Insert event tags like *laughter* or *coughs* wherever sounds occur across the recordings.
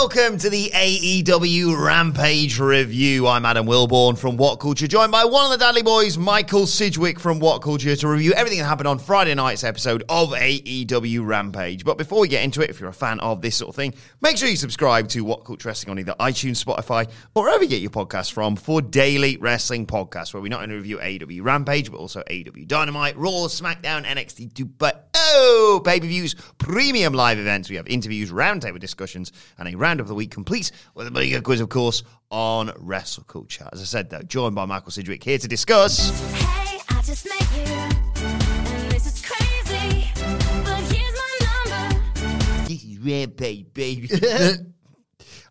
Welcome to the AEW Rampage review. I'm Adam Wilbourn from What Culture, joined by one of the Dudley Boys, Michael Sidgwick from What Culture, to review everything that happened on Friday night's episode of AEW Rampage. But before we get into it, if you're a fan of this sort of thing, make sure you subscribe to What Culture Wrestling on either iTunes, Spotify, or wherever you get your podcasts from for daily wrestling podcasts, where we not only review AEW Rampage, but also AEW Dynamite, Raw, SmackDown, NXT 2, but oh, pay per views, premium live events. We have interviews, roundtable discussions, and a round of the week complete with a big good quiz, of course, on wrestle culture. As I said, though, joined by Michael Sidgwick here to discuss. Hey, I just met you, and this crazy, but here's my number. This is Rampage, baby. *laughs*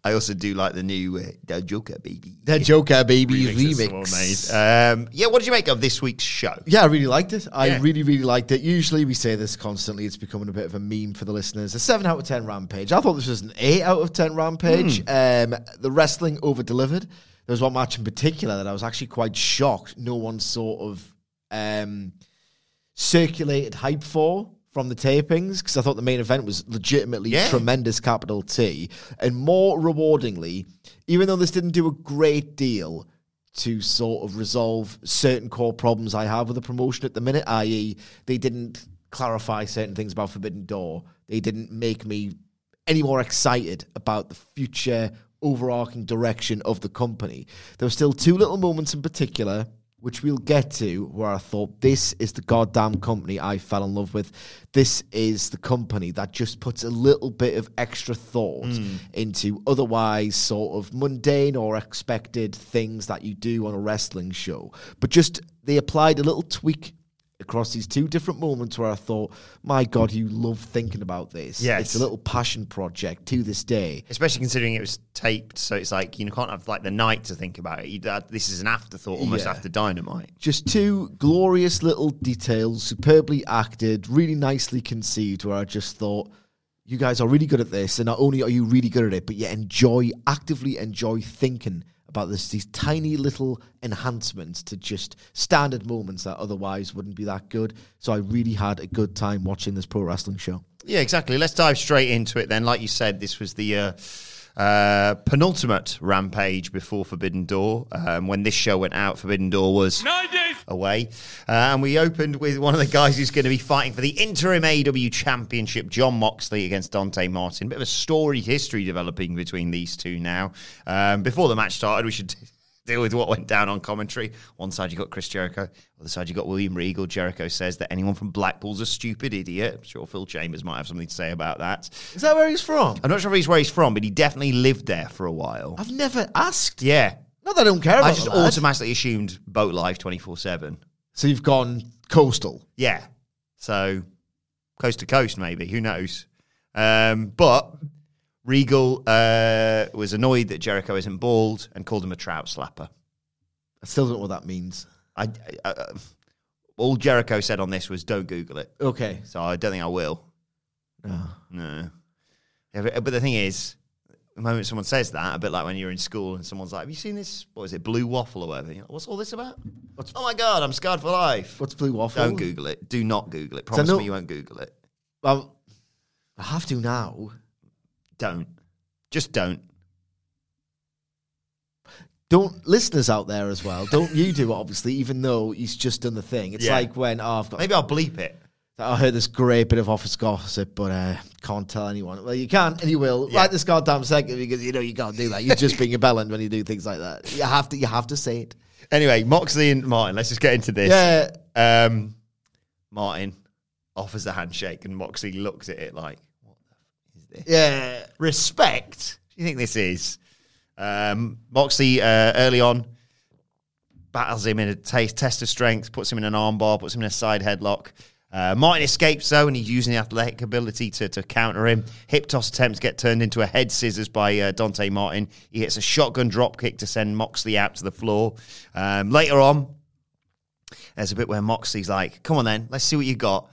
I also do like the new uh, the Joker, baby. The Joker Baby Remix that remix. Um, yeah, what did you make of this week's show? Yeah, I really liked it. I Yeah. really, really liked it. Usually we say this constantly. It's becoming a bit of a meme for the listeners. A 7 out of 10 Rampage. I thought this was an 8 out of 10 Rampage. Um, the wrestling over delivered. There was one match in particular that I was actually quite shocked no one sort of um, circulated hype for from the tapings because I thought the main event was legitimately Yeah. tremendous capital T. And more rewardingly, even though this didn't do a great deal to sort of resolve certain core problems I have with the promotion at the minute, i.e., they didn't clarify certain things about Forbidden Door. They didn't make me any more excited about the future overarching direction of the company. There were still two little moments in particular, which we'll get to, where I thought this is the goddamn company I fell in love with. This is the company that just puts a little bit of extra thought hmm. into otherwise sort of mundane or expected things that you do on a wrestling show. But just they applied a little tweak across these two different moments where I thought, my God, you love thinking about this. Yes. It's a little passion project to this day. Especially considering it was taped, so it's like you can't have like the night to think about it. You, that, this is an afterthought, almost Yeah. after Dynamite. Just two glorious little details, superbly acted, really nicely conceived, where I just thought, you guys are really good at this, and not only are you really good at it, but you enjoy, actively enjoy thinking about this, these tiny little enhancements to just standard moments that otherwise wouldn't be that good. So I really had a good time watching this pro wrestling show. Yeah, exactly. Let's dive straight into it then. Like you said, this was the uh, uh, penultimate rampage before Forbidden Door. Um, when this show went out, Forbidden Door was away. Uh, and we opened with one of the guys who's going to be fighting for the interim AEW championship, John Moxley against Dante Martin. Bit of a storied history developing between these two now. Um, before the match started, we should deal with what went down on commentary. One side you got Chris Jericho, other side you got William Regal. Jericho says that anyone from Blackpool's a stupid idiot. I'm sure Phil Chambers might have something to say about that. Is that where he's from? I'm not sure if he's where he's from, but he definitely lived there for a while. I've never asked. Yeah. Not that I don't care about I just automatically assumed boat life 24 7. So you've gone coastal. Yeah. So coast to coast, maybe. Who knows? Um, but Regal uh, was annoyed that Jericho isn't bald and called him a trout slapper. I still don't know what that means. I, I, uh, all Jericho said on this was don't Google it. Okay. So I don't think I will. No. Yeah, but the thing is, the moment someone says that, a bit like when you're in school and someone's like, Have you seen this? What is it, Blue Waffle or whatever? Like, What's all this about? oh my God, I'm scarred for life. What's blue waffle? Don't Google it. Do not Google it. Promise no- me you won't Google it. Well, I have to now. Don't. Just don't. don't listeners out there as well. Don't you do it? Obviously, even though he's just done the thing. It's Yeah. like when oh, I've got Maybe I'll bleep it. I heard this great bit of office gossip, but uh, can't tell anyone. Well, you can, and you will Yeah. right this goddamn second because you know you can't do that. You're just being a bellend when you do things like that. You have to. You have to say it. Anyway, Moxley and Martin. Let's just get into this. Yeah. Um, Martin offers a handshake, and Moxley looks at it like, "What the f- is this?" Yeah. Respect. Do you think this is? Um, Moxley uh, early on battles him in a t- test of strength, puts him in an armbar, puts him in a side headlock. Uh, Martin escapes though, and he's using the athletic ability to, to counter him. Hip toss attempts get turned into a head scissors by uh, Dante Martin. He hits a shotgun drop kick to send Moxley out to the floor. Um, later on, there's a bit where Moxley's like, "Come on, then, let's see what you got."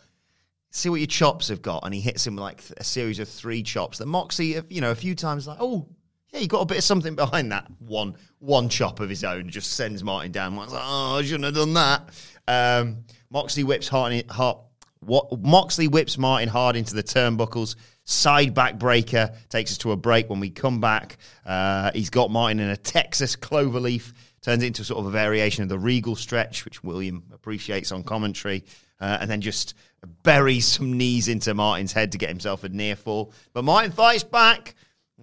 See what your chops have got, and he hits him like a series of three chops that Moxley, you know, a few times like, oh, yeah, you got a bit of something behind that one one chop of his own, just sends Martin down. Martin's like, oh, I shouldn't have done that. Um, whips hard, hard what Moxley whips Martin hard into the turnbuckles. Side back breaker takes us to a break. When we come back, uh, he's got Martin in a Texas cloverleaf. Turns into sort of a variation of the Regal stretch, which William appreciates on commentary, uh, and then just buries some knees into Martin's head to get himself a near fall. But Martin fights back.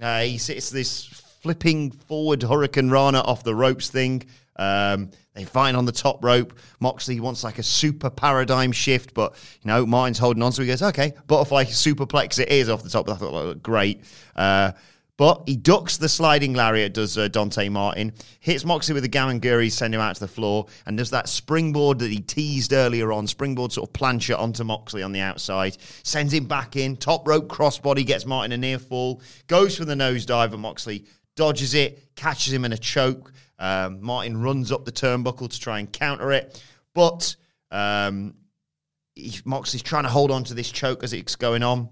Uh, he sits this flipping forward Hurricane Rana off the ropes thing. Um, they fight on the top rope. Moxley wants like a super paradigm shift, but you know Martin's holding on, so he goes, "Okay, butterfly superplex it is off the top." I thought great. Uh, but he ducks the sliding lariat, does uh, Dante Martin, hits Moxley with the Gamengiri, send him out to the floor, and does that springboard that he teased earlier on, springboard sort of plancher onto Moxley on the outside, sends him back in, top rope crossbody, gets Martin a near fall, goes for the nosedive, and Moxley dodges it, catches him in a choke. Um, Martin runs up the turnbuckle to try and counter it, but um, he, Moxley's trying to hold on to this choke as it's going on.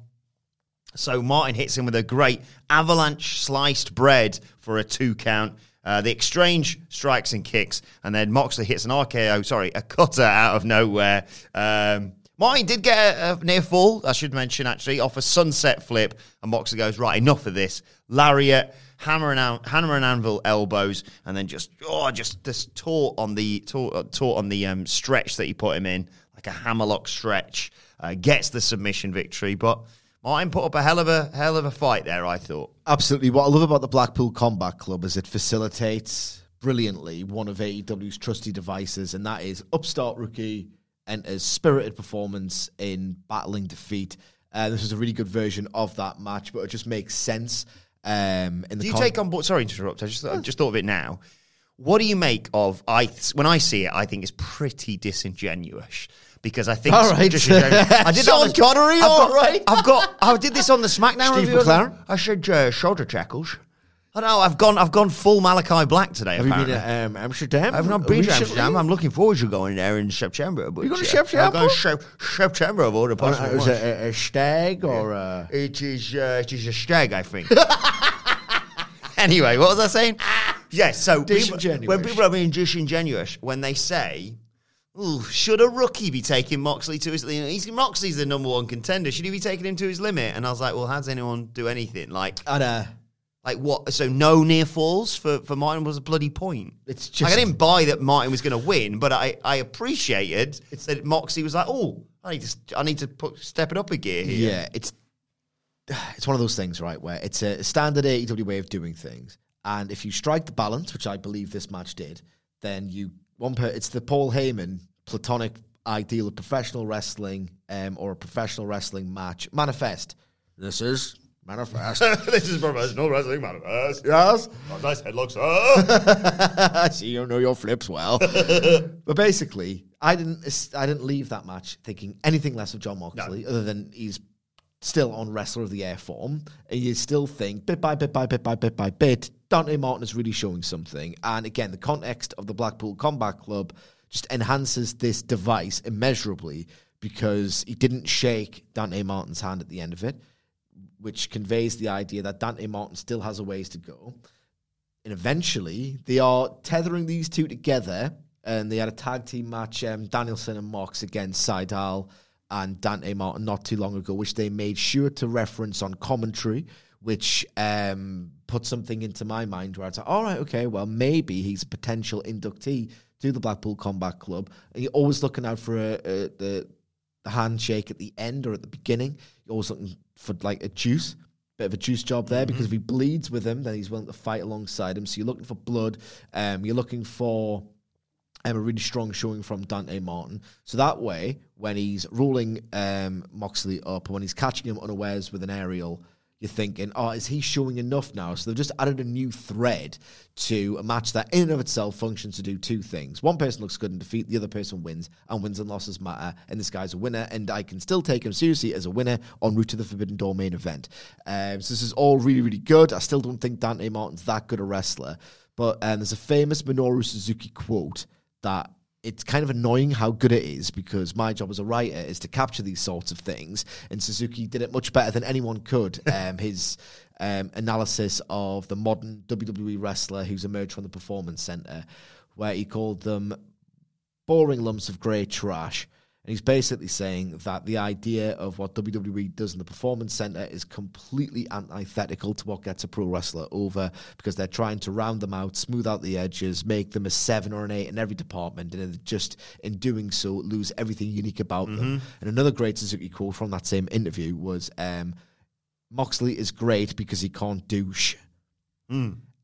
So Martin hits him with a great avalanche sliced bread for a two count. Uh, the exchange strikes and kicks, and then Moxley hits an RKO, sorry, a cutter out of nowhere. Um, Martin did get a, a near fall, I should mention, actually, off a sunset flip, and Moxley goes, right, enough of this. Lariat, hammer and, an- hammer and anvil elbows, and then just, oh, just this taut on the, taut, uh, taut on the um, stretch that he put him in, like a hammerlock stretch, uh, gets the submission victory, but Martin put up a hell of a hell of a fight there. I thought. Absolutely. What I love about the Blackpool Combat Club is it facilitates brilliantly one of AEW's trusty devices, and that is upstart rookie enters spirited performance in battling defeat. Uh, this was a really good version of that match, but it just makes sense. Um, in the Do you con- take on board? Sorry to interrupt. I just I just thought of it now. What do you make of? I when I see it, I think it's pretty disingenuous because I think All right. disingenuous- *laughs* I did Sean Connery, I've got, all right. I've got. I did this on the SmackDown Steve review. McLaren? I said uh, shoulder tackles. I know. I've gone. I've gone full Malachi Black today. Have you been to um, Amsterdam? I've not been to? Amsterdam. I'm looking forward to going there in September. But You going to uh, September? I'm going Sep- September of all the Uh, possible is ones. it a, a stag or a... It is uh, it is a stag, I think. *laughs* anyway, what was I saying? *laughs* Yes, so people, when people are being disingenuous, when they say, Ooh, should a rookie be taking Moxley to his limit? He's, Moxley's the number one contender. Should he be taking him to his limit? And I was like, well, how does anyone do anything? Like, And, uh, like what? So no near falls for, for Martin was a bloody point. It's like, just- I didn't buy that Martin was going to win, but I, I appreciated that Moxley was like, oh, I need to I need to put step it up a gear here. Yeah, it's *sighs* it's one of those things, right, where it's a standard AEW way of doing things, and if you strike the balance, which I believe this match did, then you one per it's the Paul Heyman platonic ideal of professional wrestling, um, or a professional wrestling match manifest. This is manifest. *laughs* this is professional wrestling manifest. yes, Nice headlock, sir. *laughs* I see you know your flips well. *laughs* but basically, I didn't I didn't leave that match thinking anything less of John Moxley, other than he's still on wrestler of the air form, and you still think bit by bit by bit by bit by bit, Dante Martin is really showing something. And again, the context of the Blackpool Combat Club just enhances this device immeasurably because he didn't shake Dante Martin's hand at the end of it, which conveys the idea that Dante Martin still has a ways to go. And eventually, they are tethering these two together. And they had a tag team match, um, Danielson and Mox against Seidel and Dante Martin not too long ago, which they made sure to reference on commentary which um, put something into my mind where I was like, all right, okay, well, maybe he's a potential inductee to the Blackpool Combat Club. And you're always looking out for a, a, the, the handshake at the end or at the beginning. You're always looking for like a juice. Bit of a juice job there because if he bleeds with him, then he's willing to fight alongside him. So you're looking for blood. Um, you're looking for um, a really strong showing from Dante Martin. So that way, when he's rolling um, Moxley up, when he's catching him unawares with an aerial, you're thinking, oh, is he showing enough now? So they've just added a new thread to a match that in and of itself functions to do two things. One person looks good in defeat, the other person wins, and wins and losses matter, and this guy's a winner, and I can still take him seriously as a winner en route to the Forbidden Door main event. Um, so this is all really, really good. I still don't think Dante Martin's that good a wrestler, but um, there's a famous Minoru Suzuki quote that it's kind of annoying how good it is because my job as a writer is to capture these sorts of things, and Suzuki did it much better than anyone could. *laughs* Um, his um, analysis of the modern WWE wrestler who's emerged from the Performance Center, where he called them boring lumps of grey trash. And he's basically saying that the idea of what WWE does in the Performance Center is completely antithetical to what gets a pro wrestler over because they're trying to round them out, smooth out the edges, make them a seven or an eight in every department, and just in doing so, lose everything unique about them. And another great Suzuki quote from that same interview was um, Moxley is great because he can't douche.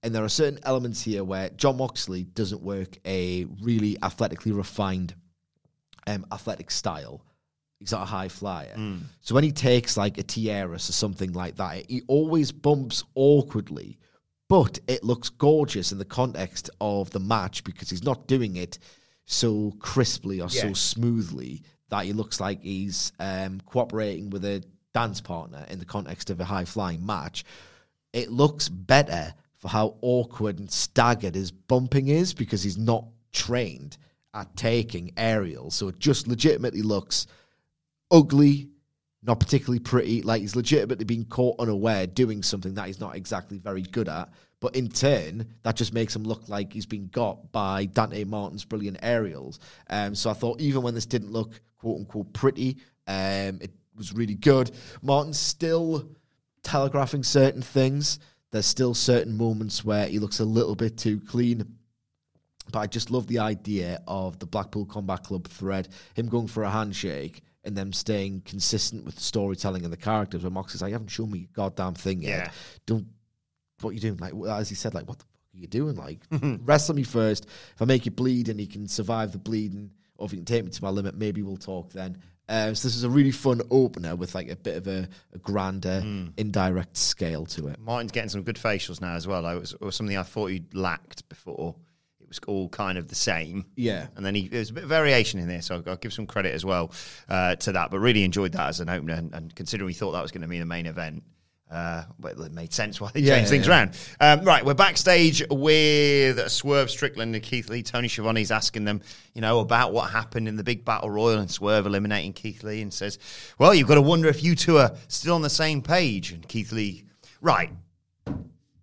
And there are certain elements here where John Moxley doesn't work a really athletically refined um, athletic style. He's not a high flyer. So when he takes like a tijeras or something like that, he always bumps awkwardly, but it looks gorgeous in the context of the match because he's not doing it so crisply or so smoothly that he looks like he's um, cooperating with a dance partner in the context of a high flying match. It looks better for how awkward and staggered his bumping is because he's not trained at taking aerials. So it just legitimately looks ugly, not particularly pretty. Like he's legitimately being caught unaware doing something that he's not exactly very good at. But in turn, that just makes him look like he's been got by Dante Martin's brilliant aerials. Um, so I thought even when this didn't look quote unquote pretty, um, it was really good. Martin's still telegraphing certain things. There's still certain moments where he looks a little bit too clean. But I just love the idea of the Blackpool Combat Club thread, him going for a handshake and them staying consistent with the storytelling and the characters. Where Mox is like, you haven't shown me a goddamn thing yet. Yeah. Don't, what you doing? Like, as he said, like, what the fuck are you doing? Like, wrestle me first. If I make you bleed and you can survive the bleeding, or if you can take me to my limit, maybe we'll talk then. Um, so this is a really fun opener with like a bit of a, a grander, indirect scale to it. Martin's getting some good facials now as well. Like, it, was, it was something I thought he lacked before. It was all kind of the same. Yeah. And then he, there's a bit of variation in there, so I'll, I'll give some credit as well uh, to that. But really enjoyed that as an opener, and, and considering we thought that was going to be the main event, uh, well, it made sense why they Yeah, changed yeah, things yeah. around. Um, right, we're backstage with Swerve Strickland and Keith Lee. Tony Schiavone's asking them, you know, about what happened in the big battle royal, and Swerve eliminating Keith Lee, and says, "Well, you've got to wonder if you two are still on the same page." And Keith Lee, right,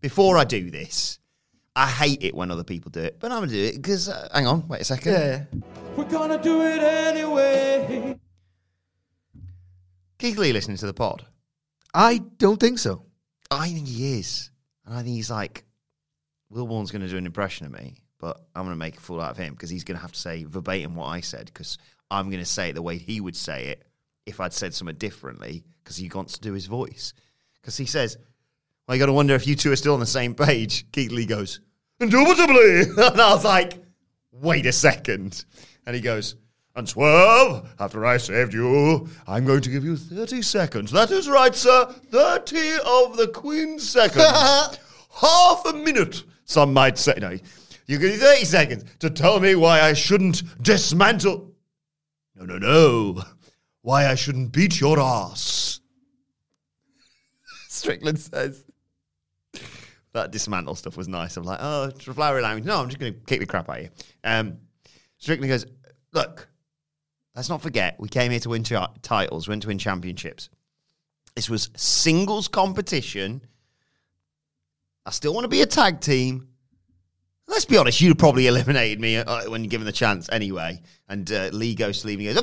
before I do this. I hate it when other people do it, but I'm gonna do it because. Uh, hang on, wait a second. Yeah. We're gonna do it anyway. Keith Lee listening to the pod. I don't think so. I think he is, and I think he's like, Wilbourn's going to do an impression of me, but I'm going to make a fool out of him because he's going to have to say verbatim what I said because I'm going to say it the way he would say it if I'd said something differently because he wants to do his voice. Because he says, "Well, you got to wonder if you two are still on the same page." Keith Lee goes, "Indubitably," *laughs* and I was like, "Wait a second. and he goes. And Swerve, after I saved you, I'm going to give you 30 seconds. That is right, sir. 30 of the Queen's seconds. *laughs* Half a minute, some might say. No, you give me 30 seconds to tell me why I shouldn't dismantle. No, no, no. Why I shouldn't beat your ass. *laughs* Strickland says. That dismantle stuff was nice. I'm like, oh, it's flowery language. No, I'm just going to kick the crap out of you. Um, Strickland goes, look, let's not forget, we came here to win titles, went to win championships. This was singles competition. I still want to be a tag team. Let's be honest, you'd probably eliminated me uh, when given the chance anyway. And uh, Lee goes to leave and he goes,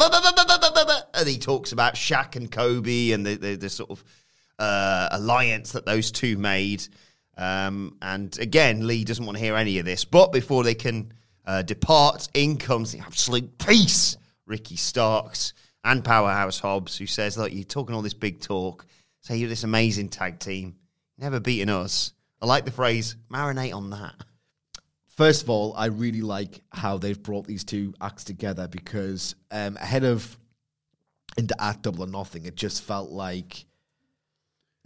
and he talks about Shaq and Kobe and the, the, the sort of uh, alliance that those two made. Um, and again, Lee doesn't want to hear any of this. But before they can uh, depart, in comes the absolute peace, Ricky Starks and Powerhouse Hobbs, who says, "Look, you're talking all this big talk. Say you're this amazing tag team, never beating us." I like the phrase "marinate on that." First of all, I really like how they've brought these two acts together because um, ahead of into Act Double or Nothing, it just felt like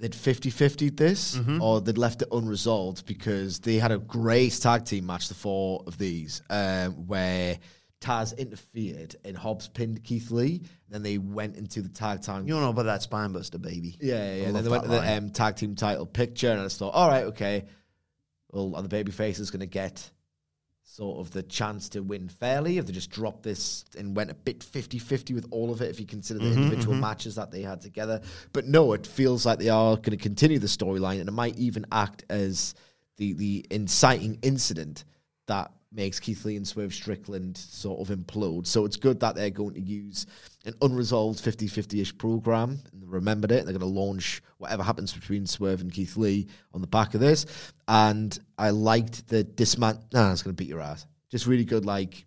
they'd 50 50 this or they'd left it unresolved because they had a great tag team match, the four of these, um, where Taz interfered and Hobbs pinned Keith Lee. Then they went into the tag team. You don't know about that spinebuster, baby. Yeah, yeah. Then they went to the um, tag team title picture, and I just thought, all right, okay. Well, are the babyface is going to get sort of the chance to win fairly if they just dropped this and went a bit 50-50 with all of it if you consider the mm-hmm, individual mm-hmm. matches that they had together but no it feels like they are going to continue the storyline and it might even act as the the inciting incident that makes Keith Lee and Swerve Strickland sort of implode. So it's good that they're going to use an unresolved 50-50-ish program remembered it. They're going to launch whatever happens between Swerve and Keith Lee on the back of this. And I liked the dismant. Nah, it's going to beat your ass. Just really good. Like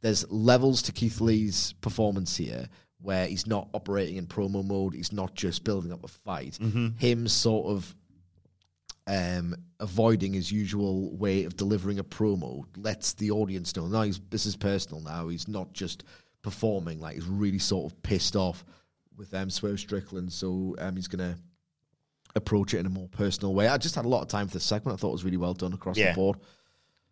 there's levels to Keith Lee's performance here where he's not operating in promo mode. He's not just building up a fight. Him sort of um, avoiding his usual way of delivering a promo lets the audience know. No, he's, this is personal now. He's not just performing. Like he's really sort of pissed off with um, Swerve Strickland. So um, he's going to approach it in a more personal way. I just had a lot of time for this segment. I thought it was really well done across Yeah. the board.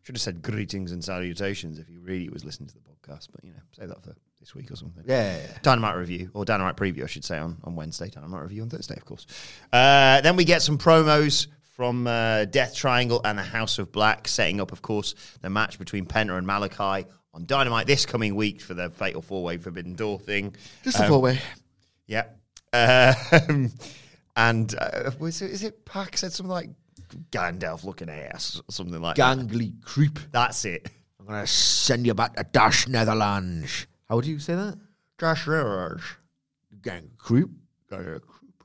Should have said greetings and salutations if he really was listening to the podcast, but you know, say that for this week or something. Yeah, yeah, yeah. Dynamite review or Dynamite preview, I should say, on, on Wednesday. Dynamite review on Thursday, of course. Uh, then we get some promos from uh, Death Triangle and the House of Black, setting up, of course, the match between Penta and Malachi on Dynamite this coming week for the Fatal Four Way Forbidden Door thing. Just a Um, four way. Yeah. Um, *laughs* and uh, was it, is it Pac said something like Gandalf looking ass or something like that? Gangly creep. That's it. I'm going to send you back to Dash Netherlands. How would you say that? Josh Rivers. Gang creep. Gang creep.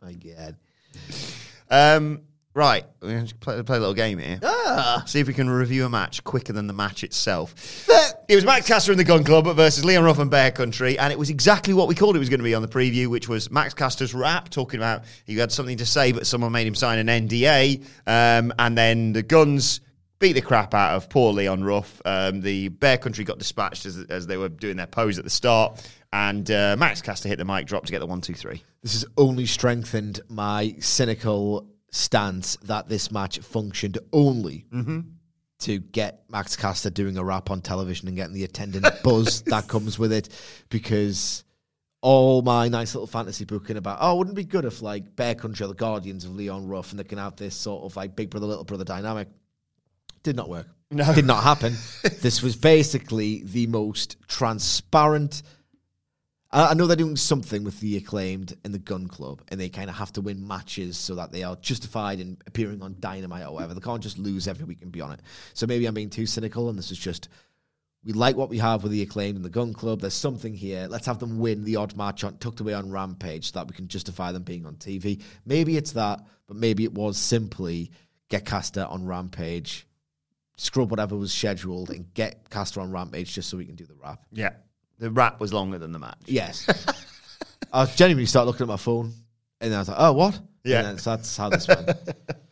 My God. Right, we're going to play, play a little game here. Ah. See if we can review a match quicker than the match itself. it was Max Caster and the Gunn Club versus Leon Ruff and Bear Country, and it was exactly what we called it was going to be on the preview, which was Max Caster's rap talking about he had something to say, but someone made him sign an NDA, um, and then the Gunns beat the crap out of poor Leon Ruff. Um, the Bear Country got dispatched as, as they were doing their pose at the start, and uh, Max Caster hit the mic drop to get the one, two, three. This has only strengthened my cynical stance that this match functioned only mm-hmm. to get Max Caster doing a rap on television and getting the attendant *laughs* buzz that comes with it. Because all my nice little fantasy booking about, oh, wouldn't it be good if like Bear Country are the guardians of Leon Ruff and they can have this sort of like big brother, little brother dynamic did not work. No. Did not happen. *laughs* this was basically the most transparent. I know they're doing something with the acclaimed and the Gunn Club, and they kind of have to win matches so that they are justified in appearing on Dynamite or whatever. They can't just lose every week and be on it. So maybe I'm being too cynical, and this is just we like what we have with the acclaimed and the Gunn Club. There's something here. Let's have them win the odd match on tucked away on Rampage so that we can justify them being on TV. Maybe it's that, but maybe it was simply get Caster on Rampage, scrub whatever was scheduled, and get Caster on Rampage just so we can do the rap. Yeah. The rap was longer than the match. Yes. *laughs* I genuinely started looking at my phone, and then I was like, "Oh, what?" Yeah. And then, so that's how this went. *laughs*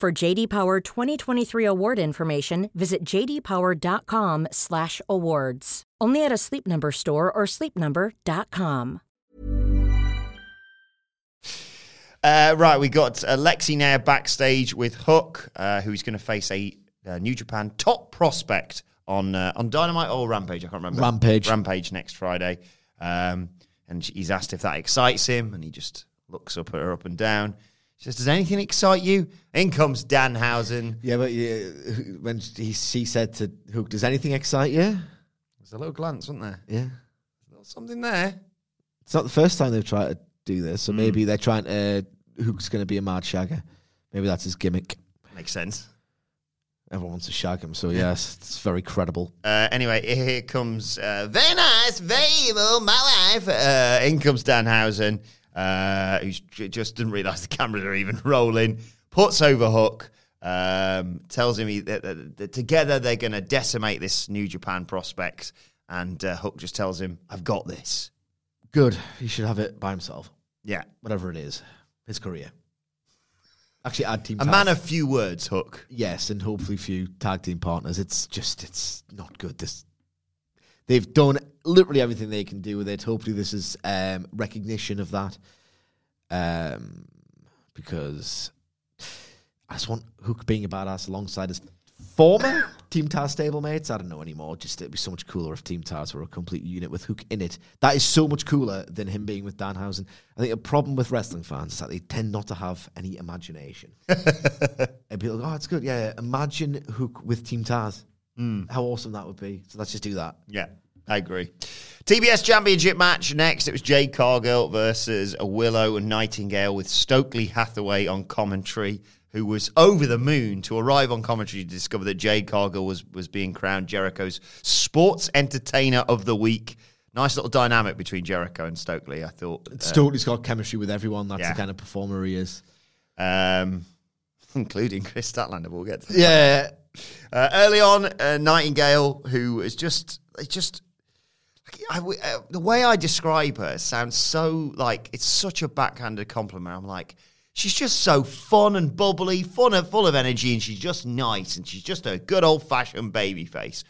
For JD Power 2023 award information, visit jdpower.com/awards. Only at a Sleep Number store or sleepnumber.com. Uh, right, we got uh, Lexy Nair backstage with Hook, uh, who's going to face a uh, New Japan top prospect on uh, on Dynamite or Rampage. I can't remember. Rampage. Rampage next Friday. Um, and she- he's asked if that excites him, and he just looks up at her up and down. She says, "Does anything excite you?" In comes Danhausen. Yeah, but yeah, when he, she said to Hook, "Does anything excite you?" There's a little glance, wasn't there? Yeah, A little something there. it's not the first time they've tried to do this, Mm. so maybe they're trying to. Hook's going to be a mad shagger. Maybe that's his gimmick. Makes sense. Everyone wants to shag him, so yes, it's very credible. Uh, anyway, here comes uh, very nice, very evil, my wife. Uh, in comes Danhausen, uh, who just didn't realise the cameras are even *laughs* rolling. Puts over Hook, um, tells him he, that, that- that together they're going to decimate this New Japan prospect. And uh, Hook just tells him, "I've got this." Good. He should have it by himself, Yeah, whatever it is. His career. Actually, add team. a Taz. man of few words, Hook. yes, and hopefully few tag team partners. It's just it's not good. This they've done literally everything they can do with it. Hopefully, this is um, recognition of that. Um, because I just want Hook being a badass alongside his former *coughs* Team Taz stablemates. I don't know anymore. Just it'd be so much cooler if Team Taz were a complete unit with Hook in it. That is so much cooler than him being with Danhausen. I think a problem with wrestling fans is that they tend not to have any imagination. *laughs* and people go, oh, it's good. Yeah, yeah. imagine Hook with Team Taz. How awesome that would be. So let's just do that. Yeah, I agree. TBS Championship match next. It was Jade Cargill versus Willow and Nightingale with Stokely Hathaway on commentary, who was over the moon to arrive on commentary to discover that Jade Cargill was was being crowned Jericho's Sports Entertainer of the Week. Nice little dynamic between Jericho and Stokely, I thought. Uh, Stokely's got chemistry with everyone. That's yeah. the kind of performer he is. um, *laughs* including Kris Statlander. We'll get to Yeah. Uh, early on, uh, Nightingale, who is just, just, I, uh, the way I describe her sounds so like it's such a backhanded compliment. I'm like, she's just so fun and bubbly, fun and full of energy, and she's just nice, and she's just a good old fashioned baby face.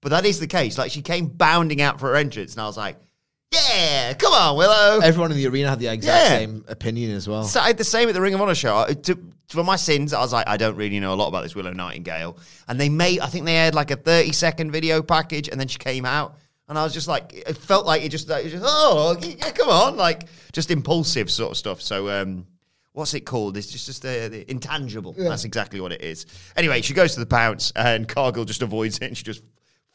But that is the case. Like she came bounding out for her entrance, and I was like, yeah, come on, Willow. Everyone in the arena had the exact Yeah. same opinion as well. So I had the same at the Ring of Honor show. I- To, for my sins, I was like, I don't really know a lot about this Willow Nightingale. And they made, I think they had like a 30 second video package, and then she came out. And I was just like, it felt like it just, like, it just oh, yeah, come on. Like, just impulsive sort of stuff. So, um, what's it called? It's just, just the, the intangible. That's exactly what it is. Anyway, she goes to the pounce, and Cargill just avoids it, and she just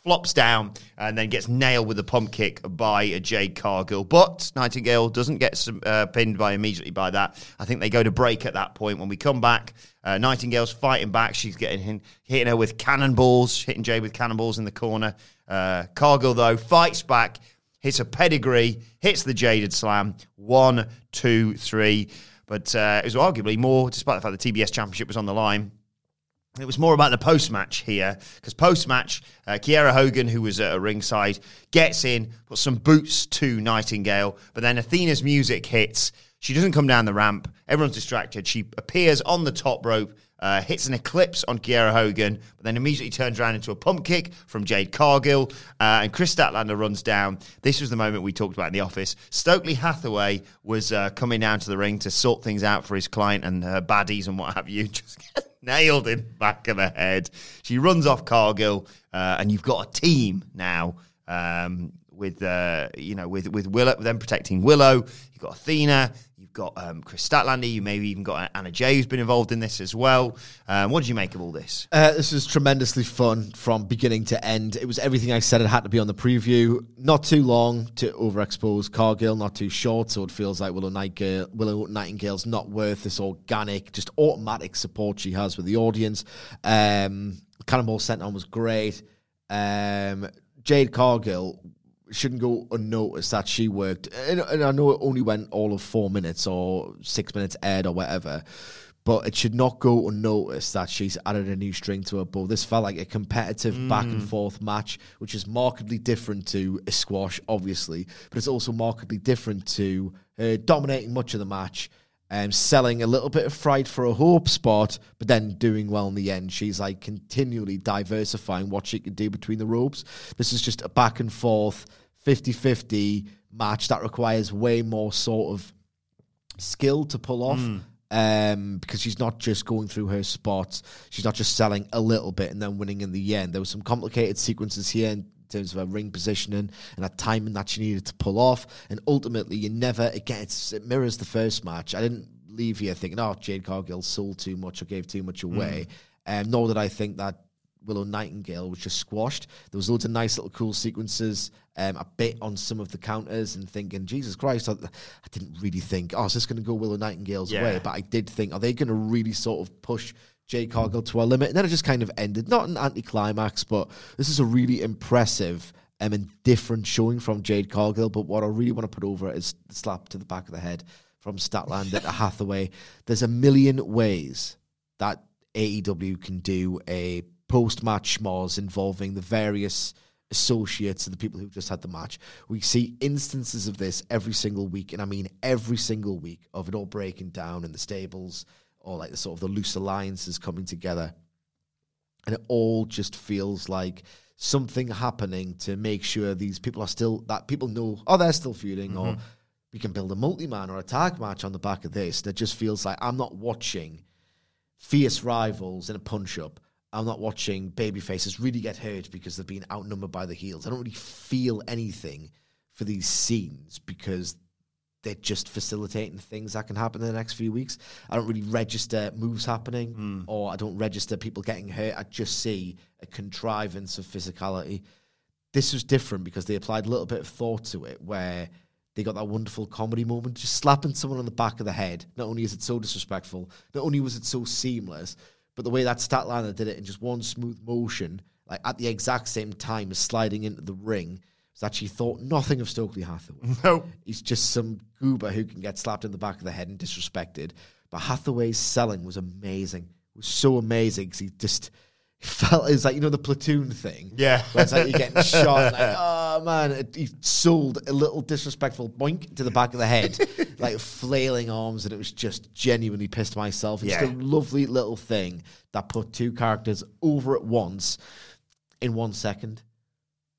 flops down and then gets nailed with a pump kick by a Jade Cargill. But Nightingale doesn't get some, uh, pinned by immediately by that. I think they go to break at that point. When we come back, uh, Nightingale's fighting back. She's getting hitting her with cannonballs, hitting Jade with cannonballs in the corner. Uh, Cargill though fights back, hits a pedigree, hits the Jaded Slam. One, two, three. But uh, it was arguably more, despite the fact the TBS Championship was on the line. It was more about the post match here because post match, uh, Kiera Hogan, who was at a ringside, gets in, puts some boots to Nightingale, but then Athena's music hits. She doesn't come down the ramp. Everyone's distracted. She appears on the top rope, uh, hits an eclipse on Kiera Hogan, but then immediately turns around into a pump kick from Jade Cargill, uh, and Kris Statlander runs down. This was the moment we talked about in the office. Stokely Hathaway was uh, coming down to the ring to sort things out for his client and her baddies and what have you. *laughs* Just nailed in the back of the head. She runs off Cargill, uh, and you've got a team now. Um, with uh, you know, with with Willow, them protecting Willow, you've got Athena, got um, Kris Statlander. You maybe even got Anna Jay, who's been involved in this as well. Um, what did you make of all this? Uh, this was tremendously fun from beginning to end. It was everything I said it had to be on the preview. Not too long to overexpose Cargill, not too short, so it feels like Willow, Willow Nightingale's not worth this organic, just automatic support she has with the audience. Um, Cannonball Senton was great. Um, Jade Cargill shouldn't go unnoticed that she worked. And, and I know it only went all of four minutes or six minutes aired or whatever, but it should not go unnoticed that she's added a new string to her bow. This felt like a competitive back and forth match, which is markedly different to a squash, obviously, but it's also markedly different to her dominating much of the match. Um, selling a little bit of fright for a hope spot, but then doing well in the end. She's like continually diversifying what she can do between the ropes. This is just a back and forth 50 50 match that requires way more sort of skill to pull off. Um, because she's not just going through her spots, she's not just selling a little bit and then winning in the end. There were some complicated sequences here in terms of her ring positioning and her timing that she needed to pull off. And ultimately, you never again it's, it mirrors the first match. I didn't leave here thinking, oh, Jade Cargill sold too much or gave too much away. Um, nor did I think that Willow Nightingale was just squashed. There was loads of nice little cool sequences. Um, a bit on some of the counters and thinking, Jesus Christ, I, I didn't really think, oh, is this going to go Willow Nightingale's Yeah. way? But I did think, are they going to really sort of push Jade Cargill to a limit? And then it just kind of ended. Not an anticlimax, but this is a really impressive um, and different showing from Jade Cargill. But what I really want to put over it is the slap to the back of the head from Statlander to *laughs* Hathaway. There's a million ways that AEW can do a post match schmoz involving the various associates and the people who've just had the match. We see instances of this every single week, and I mean every single week of it all breaking down in the stables or like the sort of the loose alliances coming together. And it all just feels like something happening to make sure these people are still that people know oh they're still feuding or mm-hmm. we can build a multi-man or a tag match on the back of this that just feels like I'm not watching fierce rivals in a punch up. I'm not watching baby faces really get hurt because they've been outnumbered by the heels. I don't really feel anything for these scenes because they're just facilitating things that can happen in the next few weeks. I don't really register moves happening hmm. or I don't register people getting hurt. I just see a contrivance of physicality. This was different because they applied a little bit of thought to it where they got that wonderful comedy moment, just slapping someone on the back of the head. Not only is it so disrespectful, not only was it so seamless, but the way that Statlander did it in just one smooth motion, like at the exact same time as sliding into the ring, was that she thought nothing of Stokely Hathaway. *laughs* No. He's just some goober who can get slapped in the back of the head and disrespected. But Hathaway's selling was amazing. It was so amazing because he just felt it was like you know the platoon thing. Yeah. where it's like you're getting *laughs* shot. Like, oh man, he sold a little disrespectful boink to the back of the head, *laughs* like flailing arms, and it was just genuinely pissed myself. It's Yeah. a lovely little thing that put two characters over at once in one second.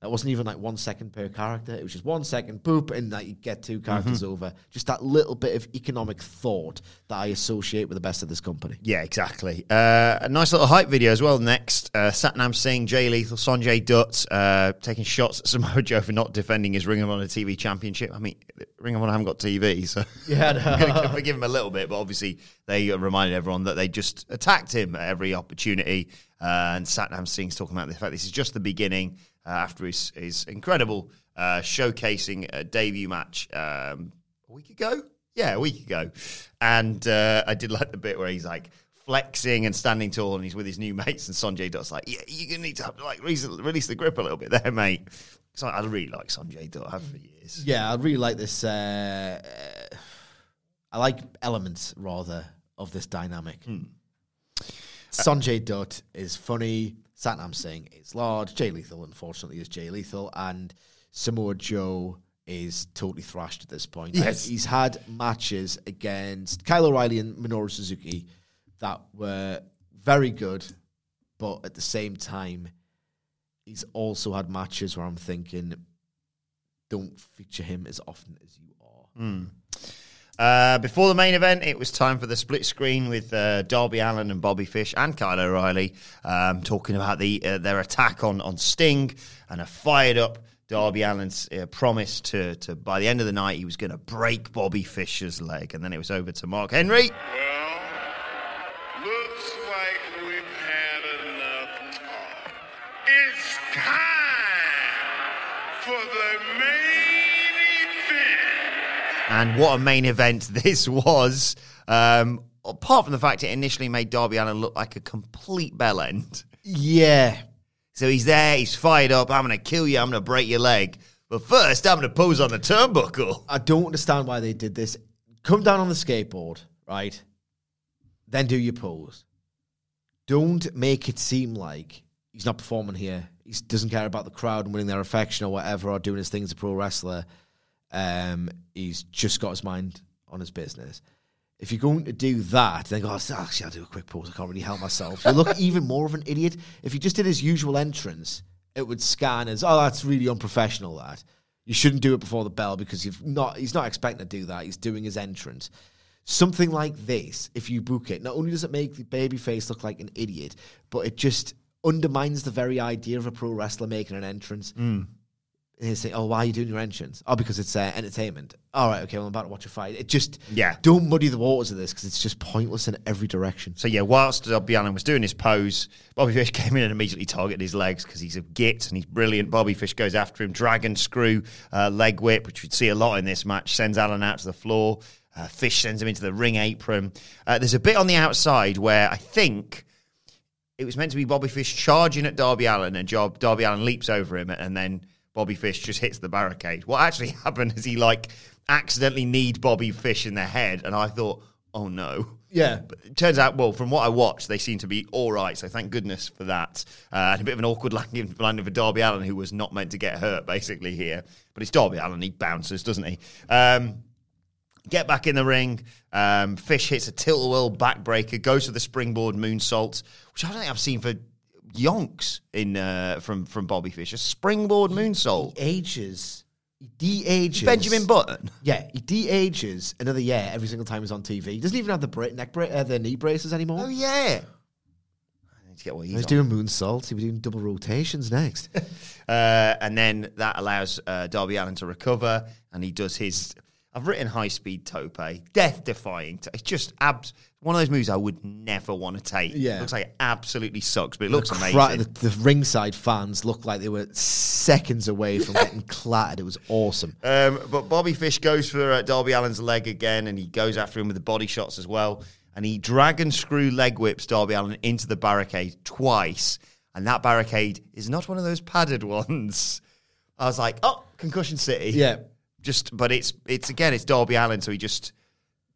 That wasn't even like one second per character. It was just one second, boop, and like you get two characters Mm-hmm. over. Just that little bit of economic thought that I associate with the best of this company. Yeah, exactly. Uh, a nice little hype video as well. Next, uh, Satnam Singh, Jay Lethal, Sanjay Dutt uh, taking shots at *laughs* Samoa Joe for not defending his Ring of Honor TV championship. I mean, Ring of Honor haven't got TV, so *laughs* Yeah, I'm going to forgive him a little bit. But obviously, they reminded everyone that they just attacked him at every opportunity. Uh, and Satnam Singh's talking about the fact this is just the beginning after his, his incredible uh, showcasing uh, debut match um, a week ago. Yeah, a week ago. And uh, I did like the bit where he's like flexing and standing tall, and he's with his new *laughs* mates. And Sanjay Dutt's like, "Yeah, you're gonna need to like release, release the grip a little bit there, mate." So I really like Sanjay Dutt. I have for years. Yeah, I really like this. Uh, uh, I like elements rather of this dynamic. Sanjay Dutt is funny. Satnam Singh is large. Jay Lethal, unfortunately, is Jay Lethal, and Samoa Joe is totally thrashed at this point. Yes. he's had matches against Kyle O'Reilly and Minoru Suzuki that were very good, but at the same time, he's also had matches where I'm thinking, don't feature him as often as you are. Hmm. Uh, before the main event, it was time for the split screen with uh, Darby Allin and Bobby Fish and Kyle O'Reilly um, talking about the uh, their attack on on Sting and a fired up Darby Allin's uh, promised to, to, by the end of the night, he was going to break Bobby Fischer's leg. And then it was over to Mark Henry. And what a main event *laughs* this was. Um, apart from the fact it initially made Darby Allin look like a complete bell end. Yeah. So he's there, he's fired up. I'm going to kill you, I'm going to break your leg. But first, I'm going to pose on the turnbuckle. I don't understand why they did this. Come down on the skateboard, right? Then do your pose. Don't make it seem like he's not performing here. He doesn't care about the crowd and winning their affection or whatever, or doing his thing as a pro wrestler. Um, he's just got his mind on his business. If you're going to do that, then go, "Oh, actually, I'll do a quick pause. I can't really help myself. You look *laughs* even more of an idiot. If he just did his usual entrance, it would scan as, oh, that's really unprofessional, that. You shouldn't do it before the bell because you've not, he's not expecting to do that. He's doing his entrance. Something like this, if you book it, not only does it make the baby face look like an idiot, but it just undermines the very idea of a pro wrestler making an entrance. Mm. He's saying, "Oh, why are you doing your entrance? Oh, because it's uh, entertainment. All right, okay. Well, I'm about to watch a fight. It just Yeah. Don't muddy the waters of this because it's just pointless in every direction. So yeah, whilst Darby Allin was doing his pose, Bobby Fish *laughs* came in and immediately targeted his legs because he's a git and he's brilliant. Bobby Fish goes after him, dragon screw, uh, leg whip, which we'd see a lot in this match, sends Allin out to the floor. Uh, Fish sends him into the ring apron. Uh, there's a bit on the outside where I think it was meant to be Bobby Fish charging at Darby Allin, and Job Darby Allin leaps over him, and then Bobby Fish just hits the barricade. What actually *laughs* happened is he like accidentally kneed Bobby Fish in the head, and I thought, oh no. Yeah. But it turns out, well, from what I watched, they seem to be all right. So thank goodness for that. Uh, and a bit of an awkward *laughs* landing, for Darby Allin, who was not meant to get hurt, basically, here. But it's Darby Allin. He bounces, doesn't he? Um, get back in the ring. Um, Fish hits a tilt-a-whirl backbreaker, goes for the springboard moonsault, which I don't think I've seen for yonks in uh, from from Bobby Fish. A springboard moonsault. ages. He de-ages. Benjamin Button. Yeah, he de-ages another year every single time he's on TV. He doesn't even have the bra- neck bra- uh, the knee braces anymore. Oh yeah. I need to get what he's He's doing moonsaults. He'll be doing double rotations next. *laughs* Uh, and then that allows uh, Darby Allin to recover, and he does his. I've written high speed tope, death defying. It's just abs- one of those moves I would never want to take. Yeah. It looks like it absolutely sucks, but it looks amazing. cra- the, the ringside fans looked like they were seconds away from getting *laughs* clattered. It was awesome. Um, but Bobby Fish goes for uh, Darby Allin's leg again, and he goes after him with the body shots as well. And he dragon screw leg whips Darby Allin into the barricade twice. And that barricade is not one of those padded *laughs* ones. I was like, oh, Concussion City. Yeah. Just, but it's it's again, it's Darby Allin, so he just,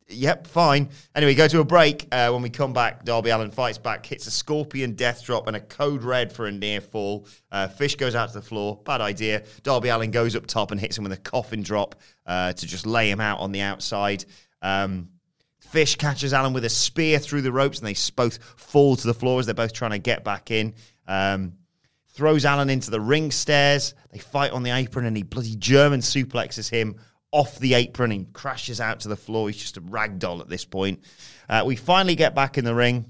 yep, fine. Anyway, go to a break. Uh, when we come back, Darby Allin fights back, hits a scorpion death drop and a code red for a near fall. Uh, Fish goes out to the floor, bad idea. Darby Allin goes up top and hits him with a coffin drop uh, to just lay him out on the outside. Um, Fish catches Allin with a spear through the ropes, and they both fall to the floor as they're both trying to get back in. Um, throws Allin into the ring stairs. They fight on the apron, and he bloody German suplexes him off the apron He crashes out to the floor. He's just a rag doll at this point. Uh, we finally get back in the ring,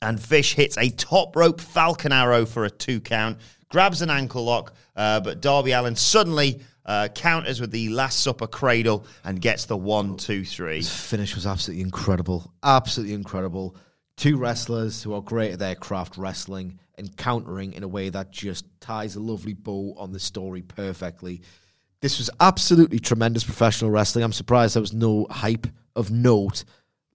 and Fish hits a top rope Falcon Arrow for a two count, grabs an ankle lock, uh, but Darby Allin suddenly uh, counters with the Last Supper cradle and gets the one, two, three. His finish was absolutely incredible. Absolutely incredible. Two wrestlers who are great at their craft wrestling and countering in a way that just ties a lovely bow on the story perfectly. This was absolutely tremendous professional wrestling. I'm surprised there was no hype of note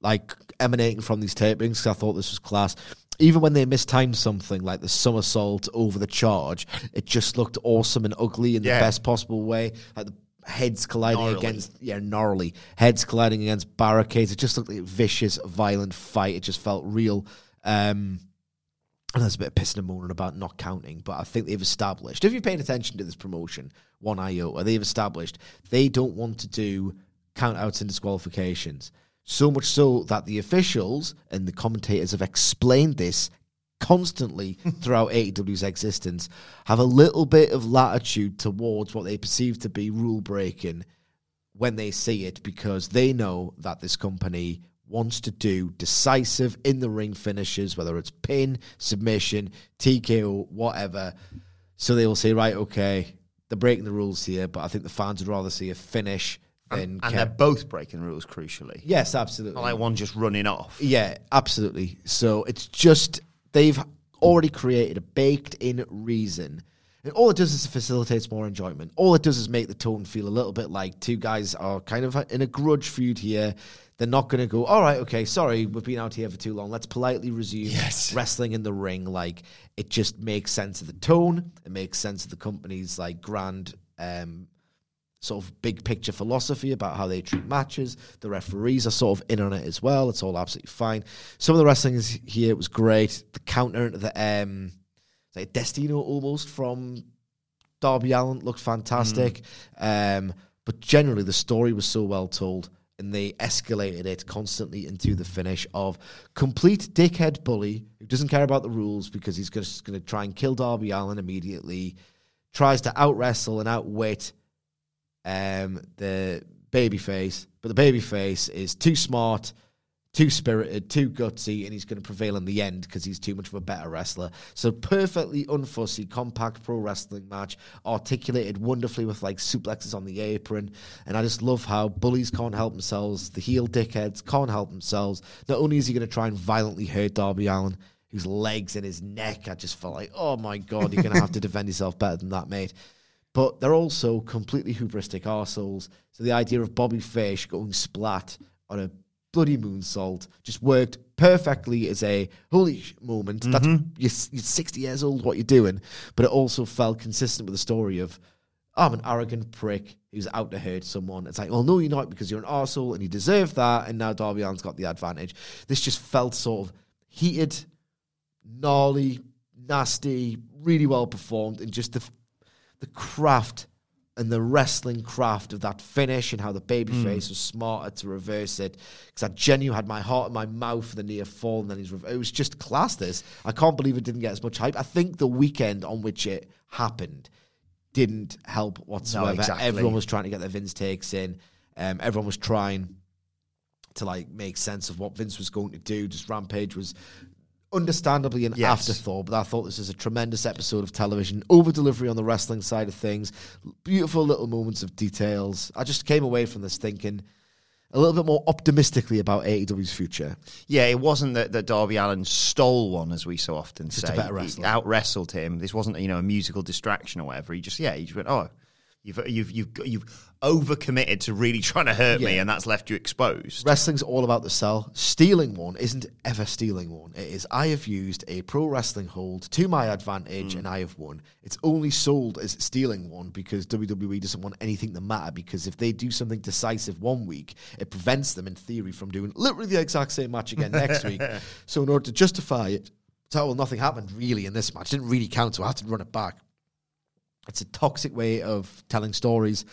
like emanating from these tapings because I thought this was class. Even when they mistimed something like the somersault over the charge, it just looked awesome and ugly in Yeah. the best possible way. Like the heads colliding Gnarly. against yeah, gnarly heads colliding against barricades. It just looked like a vicious, violent fight. It just felt real. Um, and there's a bit of pissing and moaning about not counting, but I think they've established. If you've paid attention to this promotion, one iota, they've established they don't want to do count outs and disqualifications. So much so that the officials and the commentators have explained this constantly *laughs* throughout AEW's existence, have a little bit of latitude towards what they perceive to be rule breaking when they see it because they know that this company wants to do decisive in the ring finishes, whether it's pin, submission, TKO, whatever. So they will say, right, okay, they're breaking the rules here, but I think the fans would rather see a finish than. And they're both breaking rules, crucially. yes, absolutely. Not like one just running off. Yeah, absolutely. So it's just they've already created a baked in reason. And all it does is it facilitates more enjoyment. All it does is make the tone feel a little bit like two guys are kind of in a grudge feud here. They're not going to go, all right, okay, sorry, we've been out here for too long. Let's politely resume Yes. wrestling in the ring. Like, it just makes sense of the tone. It makes sense of the company's, like, grand um, sort of big picture philosophy about how they treat matches. The referees are sort of in on it as well. It's all absolutely fine. Some of the wrestling is here was great. The counter into the um like Destino almost from Darby Allin looked fantastic. Um but generally the story was so well told and they escalated it constantly into the finish of complete dickhead bully who doesn't care about the rules because he's just going to try and kill Darby Allin immediately. Tries to out wrestle and outwit um, the babyface, but the babyface is too smart, too spirited, too gutsy, and he's going to prevail in the end because he's too much of a better wrestler. So perfectly unfussy, compact pro wrestling match, articulated wonderfully with like suplexes on the apron, and I just love how bullies can't help themselves, the heel dickheads can't help themselves. Not only is he going to try and violently hurt Darby Allin. Whose legs and his neck, I just felt like, oh my god, you're gonna have to defend yourself better than that, mate but they're also completely hubristic arseholes. So the idea of Bobby Fish going splat on a bloody moonsault just worked perfectly as a holy sh- moment. That's mm-hmm. you're, you're 60 years old, what you're doing, but it also felt consistent with the story of I'm an arrogant prick who's out to hurt someone. It's like, well, no, you're not because you're an arsehole and you deserve that. And now Darby Allin's got the advantage. This just felt sort of heated, gnarly, nasty, really well performed, and just the the craft and the wrestling craft of that finish and how the babyface was smarter to reverse it. Because I genuinely had my heart in my mouth for the near fall, and then he's rev- it was just class. This I can't believe it didn't get as much hype. I think the weekend on which it happened didn't help whatsoever. exactly. Everyone was trying to get their Vince takes in. Um, everyone was trying to like make sense of what Vince was going to do. Just Rampage was understandably an Yes. afterthought, but I thought this was a tremendous episode of television. Over delivery on the wrestling side of things, beautiful little moments of details. I just came away from this thinking a little bit more optimistically about AEW's future. Yeah, it wasn't that, that Darby Allin stole one, as we so often Just a say. He out wrestled him. This wasn't, you know, a musical distraction or whatever. He just, yeah, he just went, oh, you've you've you've you've overcommitted to really *laughs* trying to hurt me, and that's left you exposed. Wrestling's all about the sell. Stealing one isn't ever stealing one. It is I have used a pro wrestling hold to my advantage mm. and I have won. It's only sold as stealing one because WWE doesn't want anything to matter because if they do something decisive one week, it prevents them in theory from doing literally the exact same match again next week. *laughs* So in order to justify it, so well, nothing happened really in this match. It didn't really count, so I had to run it back. It's a toxic way of telling stories,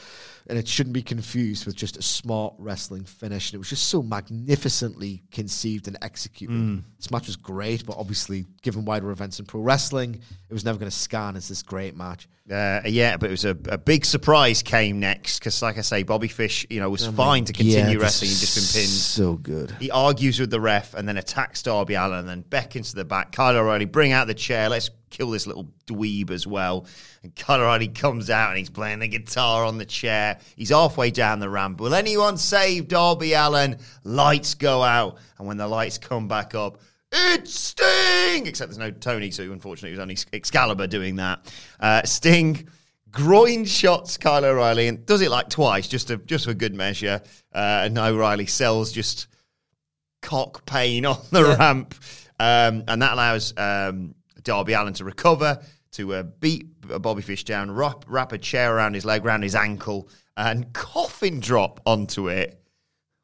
and it shouldn't be confused with just a smart wrestling finish. And it was just so magnificently conceived and executed. This match was great, but obviously, given wider events in pro wrestling, it was never going to scan as this great match. Uh, yeah, but it was a, a big surprise came next because, like I say, Bobby Fish, you know, was fine to continue Yeah, wrestling. He'd just been pinned. So good. He argues with the ref and then attacks Darby Allin and then beckons to the back. Kyle O'Reilly, bring out the chair. Let's kill this little dweeb as well. And O'Reilly comes out and he's playing the guitar on the chair. He's halfway down the ramp. Will anyone save Darby Allin? Lights go out. And when the lights come back up, it's Sting! Except there's no Tony, so unfortunately it was only Excalibur doing that. Uh, Sting groin shots Kyle O'Reilly and does it like twice just to, just for good measure. Uh, and O'Reilly sells just cock pain on the ramp, um, and that allows um, Darby Allin to recover, to uh, beat Bobby Fish down, wrap, wrap a chair around his leg, around his ankle, and *laughs* coffin drop onto it.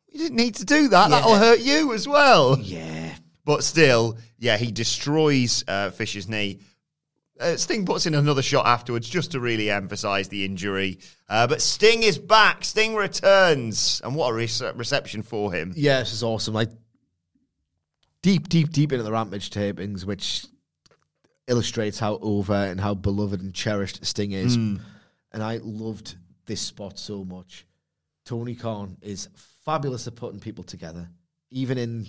You didn't need to do that. That'll hurt you as well. Yeah. But still, yeah, he destroys uh, Fish's knee. Uh, Sting puts in another shot afterwards just to really emphasize the injury. Uh, but Sting is back. Sting returns. And what a rece- reception for him. Yeah, this is awesome. Like deep, deep, deep into the Rampage tapings, which illustrates how over and how beloved and cherished Sting is. And I loved this spot so much. Tony Khan is fabulous at putting people together, even in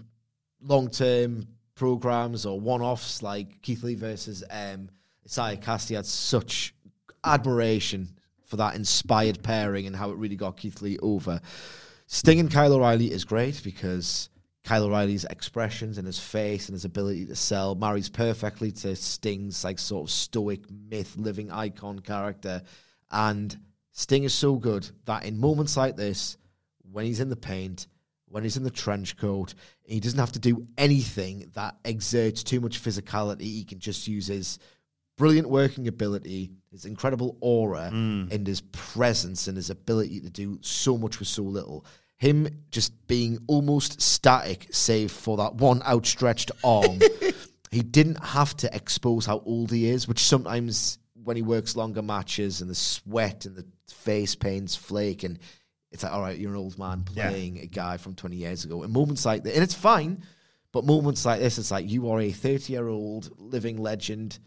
long term programs or one offs like Keith Lee versus um, Isiah Kassidy. had such admiration for that inspired pairing and how it really got Keith Lee over. Sting and Kyle O'Reilly is great because Kyle O'Reilly's expressions and his face and his ability to sell marries perfectly to Sting's like sort of stoic myth living icon character. And Sting is so good that in moments like this, when he's in the paint, when he's in the trench coat, he doesn't have to do anything that exerts too much physicality. He can just use his brilliant working ability, his incredible aura, mm. and his presence and his ability to do so much with so little. Him just being almost static, save for that one outstretched arm. *laughs* he didn't have to expose how old he is, which sometimes when he works longer matches and the sweat and the face paints flake and it's like, all right, you're an old man Yeah. playing a guy from 20 years ago. And moments like that, and it's fine, but moments like this, it's like you are a 30 year old living legend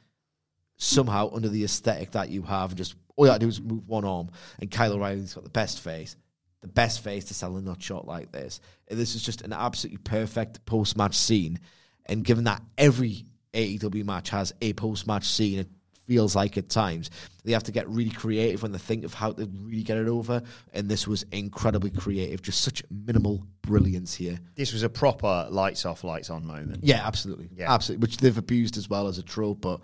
somehow under the aesthetic that you have. And just all you got to do is move one arm. And Kyle O'Reilly's got the best face, the best face to sell a nut shot like this. And this is just an absolutely perfect post match scene. And given that every AEW match has a post match scene, it feels like at times they have to get really creative when they think of how to really get it over. And this was incredibly creative, just such minimal brilliance here. This was a proper lights off, lights on moment. Yeah, absolutely. Yeah. Absolutely. Which they've abused as well as a trope, but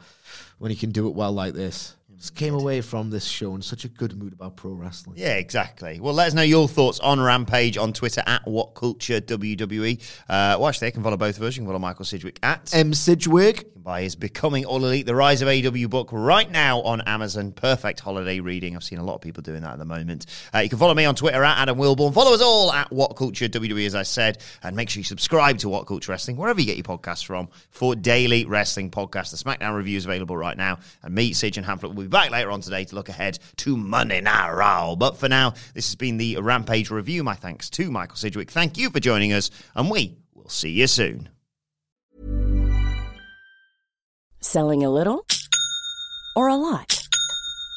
when you can do it well like this, just came away from this show in such a good mood about pro wrestling. Yeah, exactly. Well, let us know your thoughts on Rampage on Twitter at What Culture WWE. Uh, watch there. You can follow both of us. You can follow Michael Sidgwick at. M. Sidgwick. You can buy his Becoming All Elite, The Rise of AEW book right now on Amazon. Perfect holiday reading. I've seen a lot of people doing that at the moment. Uh, you can follow me on Twitter at Adam Wilbourn. Follow us all at What Culture WWE, as I said. And make sure you subscribe to What Culture Wrestling, wherever you get your podcasts from, for daily wrestling podcasts. The SmackDown review is available right now. And me, Sage, and Hamlet will be back later on today to look ahead to Monday Night Raw. But for now, this has been the Rampage review. My thanks to Michael Sidgwick. Thank you for joining us. And we will see you soon. Selling a little or a lot?